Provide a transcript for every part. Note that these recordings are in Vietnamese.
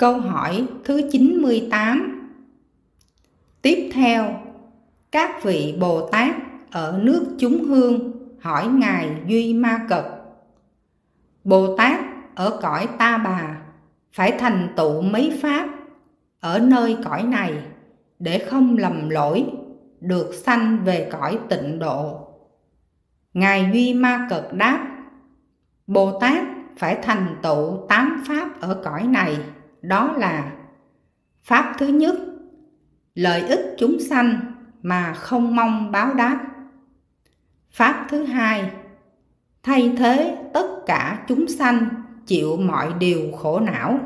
Câu hỏi thứ 98 Tiếp theo, các vị Bồ Tát ở nước chúng hương hỏi Ngài Duy Ma Cật Bồ Tát ở cõi ta bà phải thành tựu mấy pháp ở nơi cõi này để không lầm lỗi được sanh về cõi tịnh độ? Ngài duy ma cực đáp bồ tát phải thành tựu tám pháp ở cõi này đó là pháp thứ nhất, lợi ích chúng sanh mà không mong báo đáp. Pháp thứ hai, thay thế tất cả chúng sanh chịu mọi điều khổ não.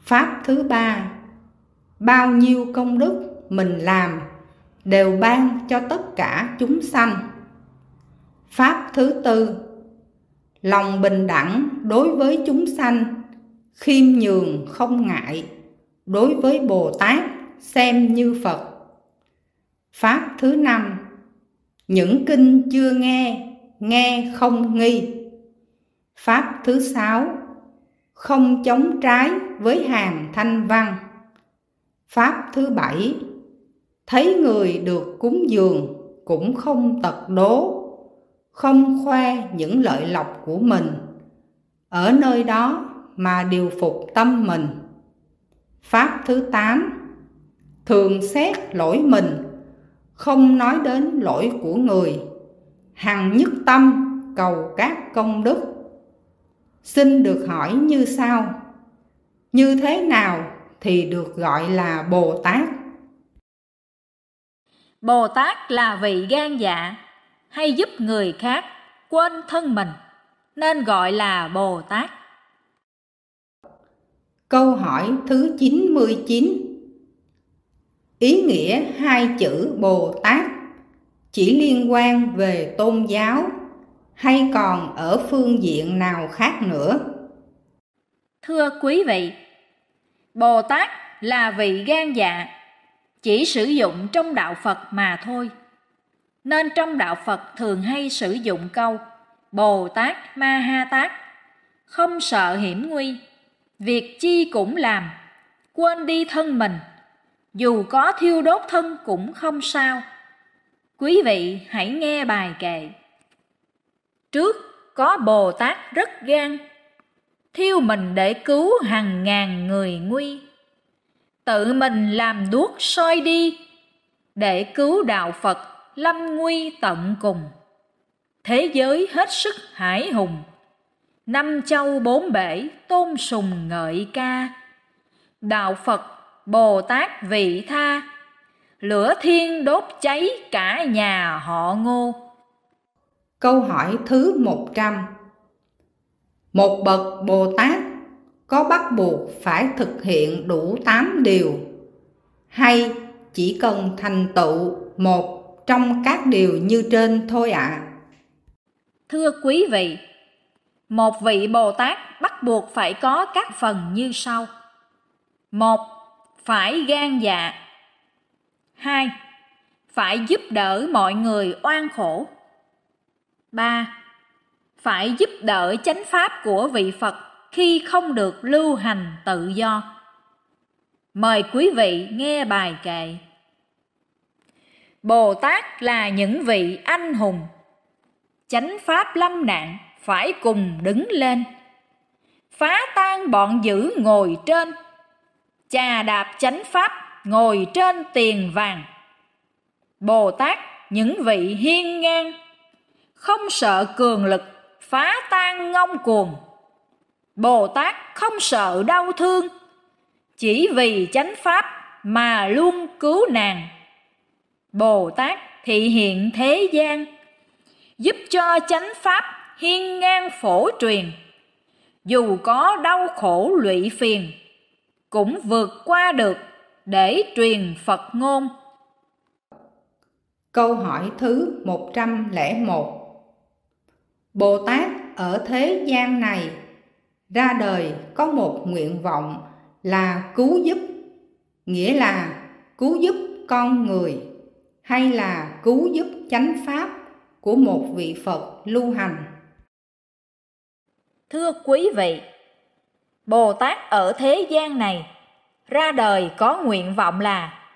Pháp thứ ba, bao nhiêu công đức mình làm đều ban cho tất cả chúng sanh. Pháp thứ tư, lòng bình đẳng đối với chúng sanh khiêm nhường, không ngại đối với bồ tát xem như phật. Pháp thứ năm, những kinh chưa nghe nghe không nghi. Pháp thứ sáu, không chống trái với hàng thanh văn. Pháp thứ bảy, thấy người được cúng dường cũng không tật đố, không khoe những lợi lộc của mình. Ở nơi đó mà điều phục tâm mình. Pháp thứ tám, thường xét lỗi mình, không nói đến lỗi của người. Hằng nhất tâm cầu các công đức. Xin được hỏi như sau, như thế nào thì được gọi là bồ tát? Bồ tát là vị gan dạ hay giúp người khác quên thân mình, nên gọi là bồ tát câu hỏi thứ 99 ý nghĩa hai chữ bồ tát chỉ liên quan về tôn giáo hay còn ở phương diện nào khác nữa? Thưa quý vị, bồ tát là vị gan dạ chỉ sử dụng trong đạo phật mà thôi. Nên trong đạo phật thường hay sử dụng câu bồ tát ma ha tát, không sợ hiểm nguy việc chi cũng làm, quên đi thân mình. Dù có thiêu đốt thân cũng không sao. Quý vị hãy nghe bài kệ. Trước có bồ tát rất gan, thiêu mình để cứu hàng ngàn người nguy. Tự mình làm đuốc soi đi, để cứu đạo phật lâm nguy tận cùng. Thế giới hết sức hải hùng năm châu bốn bể tôn sùng ngợi ca. Đạo phật bồ tát vị tha. Lửa thiên đốt cháy cả nhà họ ngô. Câu hỏi thứ 100 một bậc bồ tát có bắt buộc phải thực hiện đủ 8 điều hay chỉ cần thành tựu một trong các điều như trên thôi ạ? À? thưa quý vị một vị bồ tát bắt buộc phải có các phần như sau. Một, phải gan dạ. Hai, phải giúp đỡ mọi người oan khổ. Ba, phải giúp đỡ chánh pháp của vị phật khi không được lưu hành tự do. Mời quý vị nghe bài kệ. Bồ tát là những vị anh hùng. Chánh pháp lâm nạn phải cùng đứng lên. Phá tan bọn dữ ngồi trên. Chà đạp chánh pháp, ngồi trên tiền vàng. Bồ tát, những vị hiên ngang, không sợ cường lực, phá tan ngông cuồng. Bồ tát, không sợ đau thương, chỉ vì chánh pháp mà luôn cứu nàng. Bồ tát, thị hiện thế gian, giúp cho chánh pháp hiên ngang phổ truyền dù có đau khổ lụy phiền cũng vượt qua được để truyền Phật ngôn. Câu hỏi thứ 101 Bồ Tát ở thế gian này ra đời có một nguyện vọng là cứu giúp, nghĩa là cứu giúp con người hay là cứu giúp chánh pháp của một vị Phật lưu hành. Thưa quý vị, Bồ Tát ở thế gian này ra đời có nguyện vọng là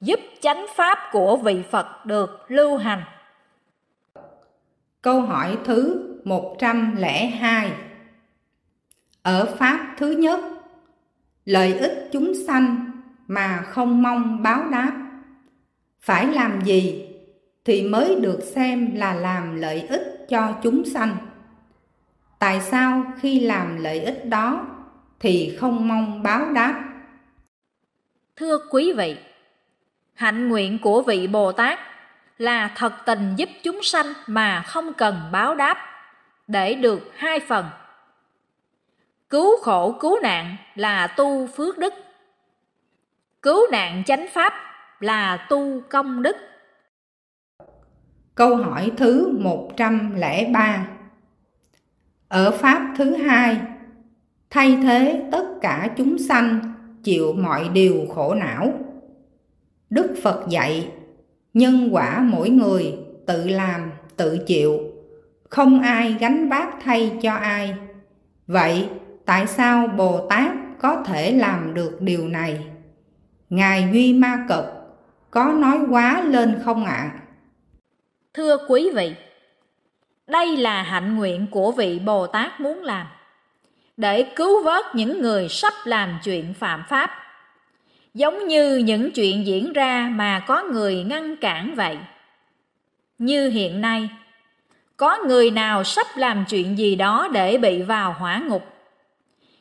giúp chánh pháp của vị Phật được lưu hành. Câu hỏi thứ 102 Ở pháp thứ nhất, lợi ích chúng sanh mà không mong báo đáp. Phải làm gì thì mới được xem là làm lợi ích cho chúng sanh? Tại sao khi làm lợi ích đó thì không mong báo đáp? Thưa quý vị, hạnh nguyện của vị Bồ Tát là thật tình giúp chúng sanh mà không cần báo đáp để được hai phần. Cứu khổ cứu nạn là tu phước đức. Cứu nạn chánh pháp là tu công đức. Câu hỏi thứ 103 ở pháp thứ hai, thay thế tất cả chúng sanh chịu mọi điều khổ não. Đức Phật dạy, nhân quả mỗi người tự làm, tự chịu, không ai gánh vác thay cho ai. Vậy, tại sao Bồ Tát có thể làm được điều này? Ngài Duy Ma Cật có nói quá lên không ạ? À? Thưa quý vị, đây là hạnh nguyện của vị Bồ Tát muốn làm. Để cứu vớt những người sắp làm chuyện phạm pháp. Giống như những chuyện diễn ra mà có người ngăn cản vậy. Như hiện nay, có người nào sắp làm chuyện gì đó để bị vào hỏa ngục?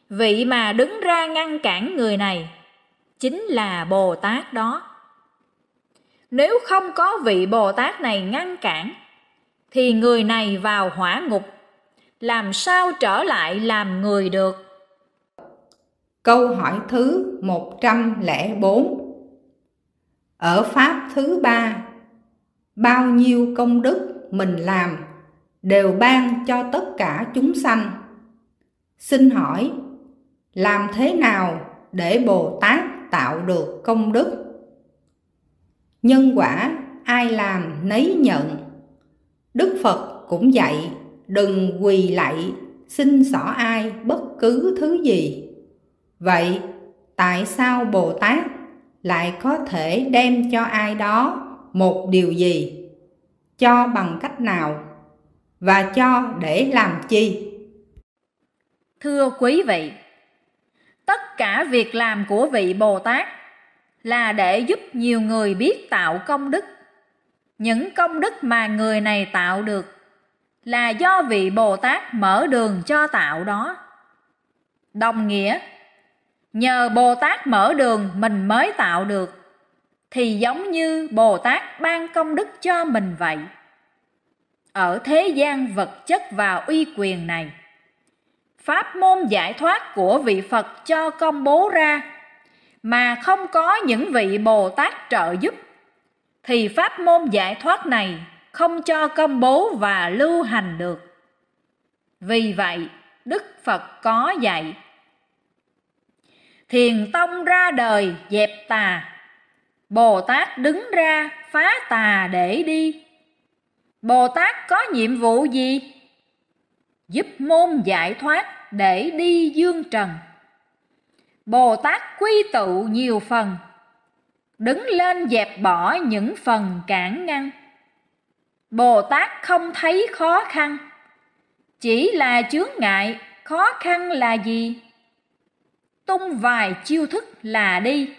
Vị mà đứng ra ngăn cản người này chính là bồ tát đó. Nếu không có vị bồ tát này ngăn cản thì người này vào hỏa ngục làm sao trở lại làm người được? Câu hỏi thứ 104 Ở Pháp thứ ba, bao nhiêu công đức mình làm đều ban cho tất cả chúng sanh. Xin hỏi, làm thế nào để Bồ Tát tạo được công đức? Nhân quả ai làm nấy nhận. Đức Phật cũng dạy, đừng quỳ lạy, xin xỏ ai bất cứ thứ gì. Vậy, tại sao bồ tát lại có thể đem cho ai đó một điều gì? Cho bằng cách nào? Và cho để làm chi? Thưa quý vị, tất cả việc làm của vị bồ tát là để giúp nhiều người biết tạo công đức những công đức mà người này tạo được là do vị Bồ Tát mở đường cho tạo đó. Đồng nghĩa, nhờ Bồ Tát mở đường mình mới tạo được, thì giống như Bồ Tát ban công đức cho mình vậy. Ở thế gian vật chất và uy quyền này, pháp môn giải thoát của vị Phật cho công bố ra mà không có những vị Bồ Tát trợ giúp thì pháp môn giải thoát này không cho công bố và lưu hành được. Vì vậy, Đức Phật có dạy Thiền tông ra đời dẹp tà, Bồ Tát đứng ra phá tà để đi. Bồ Tát có nhiệm vụ gì? Giúp môn giải thoát để đi dương trần. Bồ Tát quy tụ nhiều phần, đứng lên dẹp bỏ những phần cản ngăn. Bồ Tát không thấy khó khăn, chỉ là chướng ngại, khó khăn là gì? Tung vài chiêu thức là đi,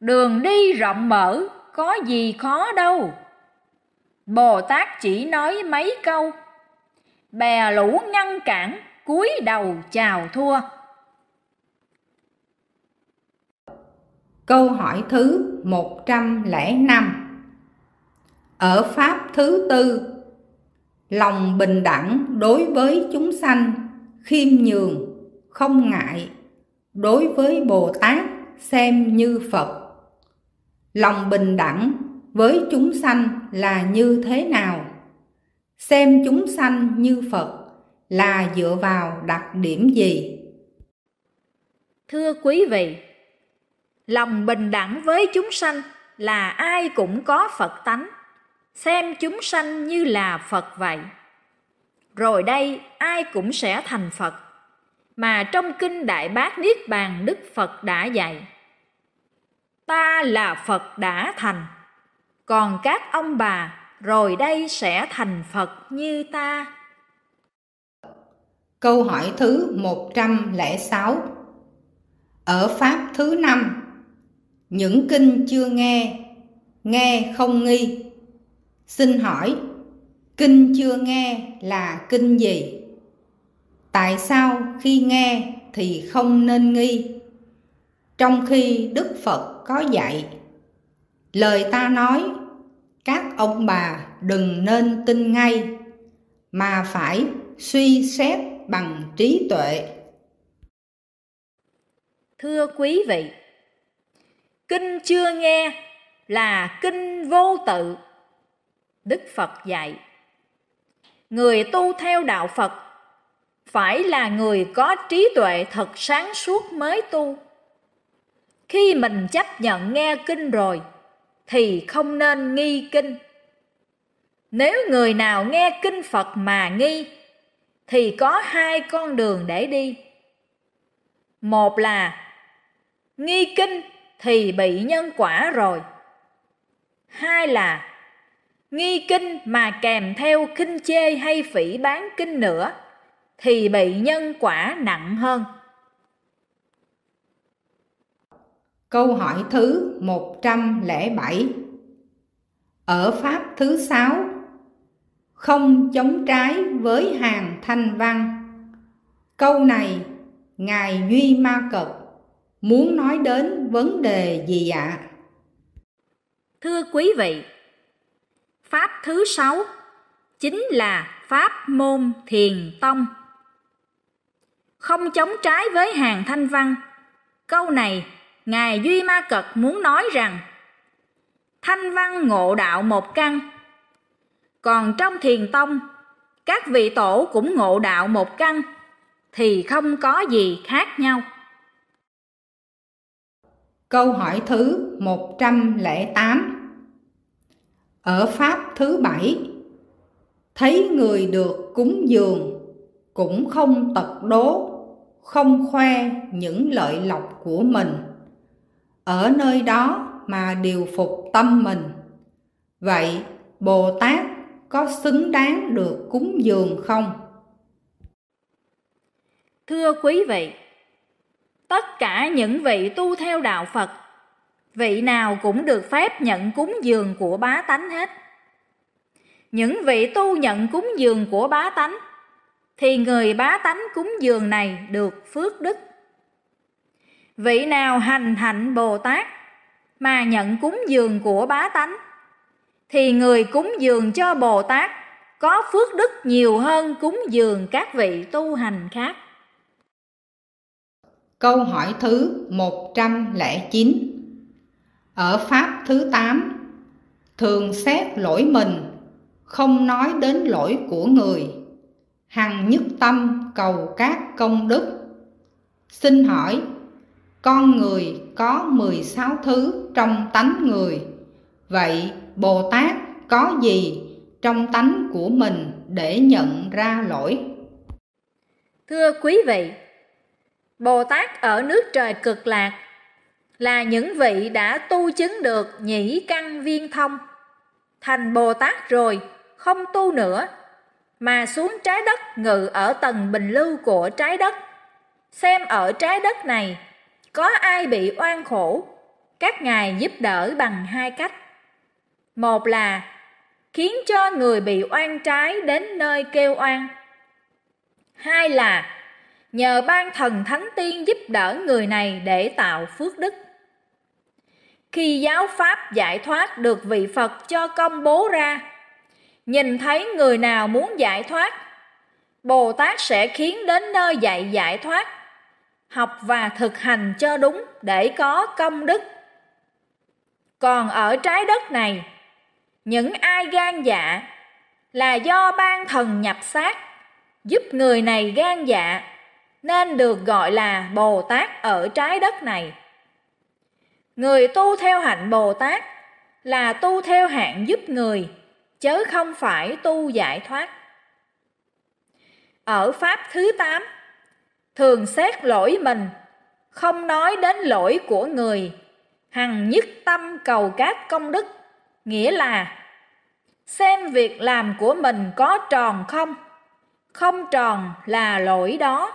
đường đi rộng mở, có gì khó đâu. Bồ Tát chỉ nói mấy câu, bè lũ ngăn cản, cúi đầu chào thua. Câu hỏi thứ 105 ở pháp thứ tư, lòng bình đẳng đối với chúng sanh, khiêm nhường, không ngại đối với bồ tát xem như phật. Lòng bình đẳng với chúng sanh là như thế nào? Xem chúng sanh như phật là dựa vào đặc điểm gì? Thưa quý vị lòng bình đẳng với chúng sanh là ai cũng có phật tánh xem chúng sanh như là Phật vậy. Rồi đây ai cũng sẽ thành Phật, mà trong kinh Đại Bát Niết Bàn Đức Phật đã dạy. Ta là Phật đã thành, còn các ông bà rồi đây sẽ thành Phật như ta. Câu hỏi thứ 106 Ở Pháp thứ năm những kinh chưa nghe, nghe không nghi. Xin hỏi, kinh chưa nghe là kinh gì? Tại sao khi nghe thì không nên nghi? Trong khi Đức Phật có dạy, lời ta nói các ông bà đừng nên tin ngay mà phải suy xét bằng trí tuệ thưa quý vị kinh chưa nghe là kinh vô tự đức phật dạy, người tu theo đạo phật phải là người có trí tuệ thật sáng suốt mới tu khi mình chấp nhận nghe kinh rồi, thì không nên nghi kinh. Nếu người nào nghe kinh Phật mà nghi, thì có hai con đường để đi. Một là nghi kinh thì bị nhân quả rồi. Hai là, nghi kinh mà kèm theo kinh chê hay phỉ bán kinh nữa, thì bị nhân quả nặng hơn. Câu hỏi thứ 107 Ở Pháp thứ sáu, Không chống trái với hàng thanh văn Câu này, Ngài Duy Ma Cật muốn nói đến vấn đề gì ạ? Thưa quý vị, Pháp thứ sáu chính là Pháp môn thiền tông. Không chống trái với hàng thanh văn, câu này Ngài Duy Ma Cật muốn nói rằng Thanh văn ngộ đạo một căn Còn trong thiền tông Các vị tổ cũng ngộ đạo một căn Thì không có gì khác nhau Câu hỏi thứ 108 Ở Pháp thứ bảy, Thấy người được cúng dường Cũng không tật đố, Không khoe những lợi lộc của mình. Ở nơi đó mà điều phục tâm mình. Vậy bồ tát có xứng đáng được cúng dường không? Thưa quý vị tất cả những vị tu theo đạo phật, vị nào cũng được phép nhận cúng dường của bá tánh hết những vị tu nhận cúng dường của bá tánh, thì người bá tánh cúng dường này được phước đức vị nào hành hạnh Bồ Tát mà nhận cúng dường của bá tánh, thì người cúng dường cho Bồ Tát có phước đức nhiều hơn cúng dường các vị tu hành khác. Câu hỏi thứ 109 Ở Pháp thứ 8 Thường xét lỗi mình Không nói đến lỗi của người Hằng nhất tâm cầu các công đức Xin hỏi con người có 16 thứ trong tánh người. Vậy Bồ Tát có gì trong tánh của mình để nhận ra lỗi? Thưa quý vị, Bồ Tát ở nước trời cực lạc là những vị đã tu chứng được nhĩ căn viên thông. Thành Bồ Tát rồi, không tu nữa, mà xuống trái đất ngự ở tầng bình lưu của trái đất. Xem ở trái đất này có ai bị oan khổ các ngài giúp đỡ bằng hai cách một là khiến cho người bị oan trái đến nơi kêu oan hai là nhờ ban thần thánh tiên giúp đỡ người này để tạo phước đức. Khi giáo pháp giải thoát được vị phật cho công bố ra, nhìn thấy người nào muốn giải thoát, bồ tát sẽ khiến đến nơi dạy giải thoát, học và thực hành cho đúng để có công đức. Còn ở trái đất này, những ai gan dạ là do ban thần nhập xác giúp người này gan dạ nên được gọi là bồ tát ở trái đất này. Người tu theo hạnh bồ tát là tu theo hạng giúp người chớ không phải tu giải thoát. Ở pháp thứ tám thường xét lỗi mình, không nói đến lỗi của người, hằng nhất tâm cầu các công đức, nghĩa là xem việc làm của mình có tròn không, không tròn là lỗi đó.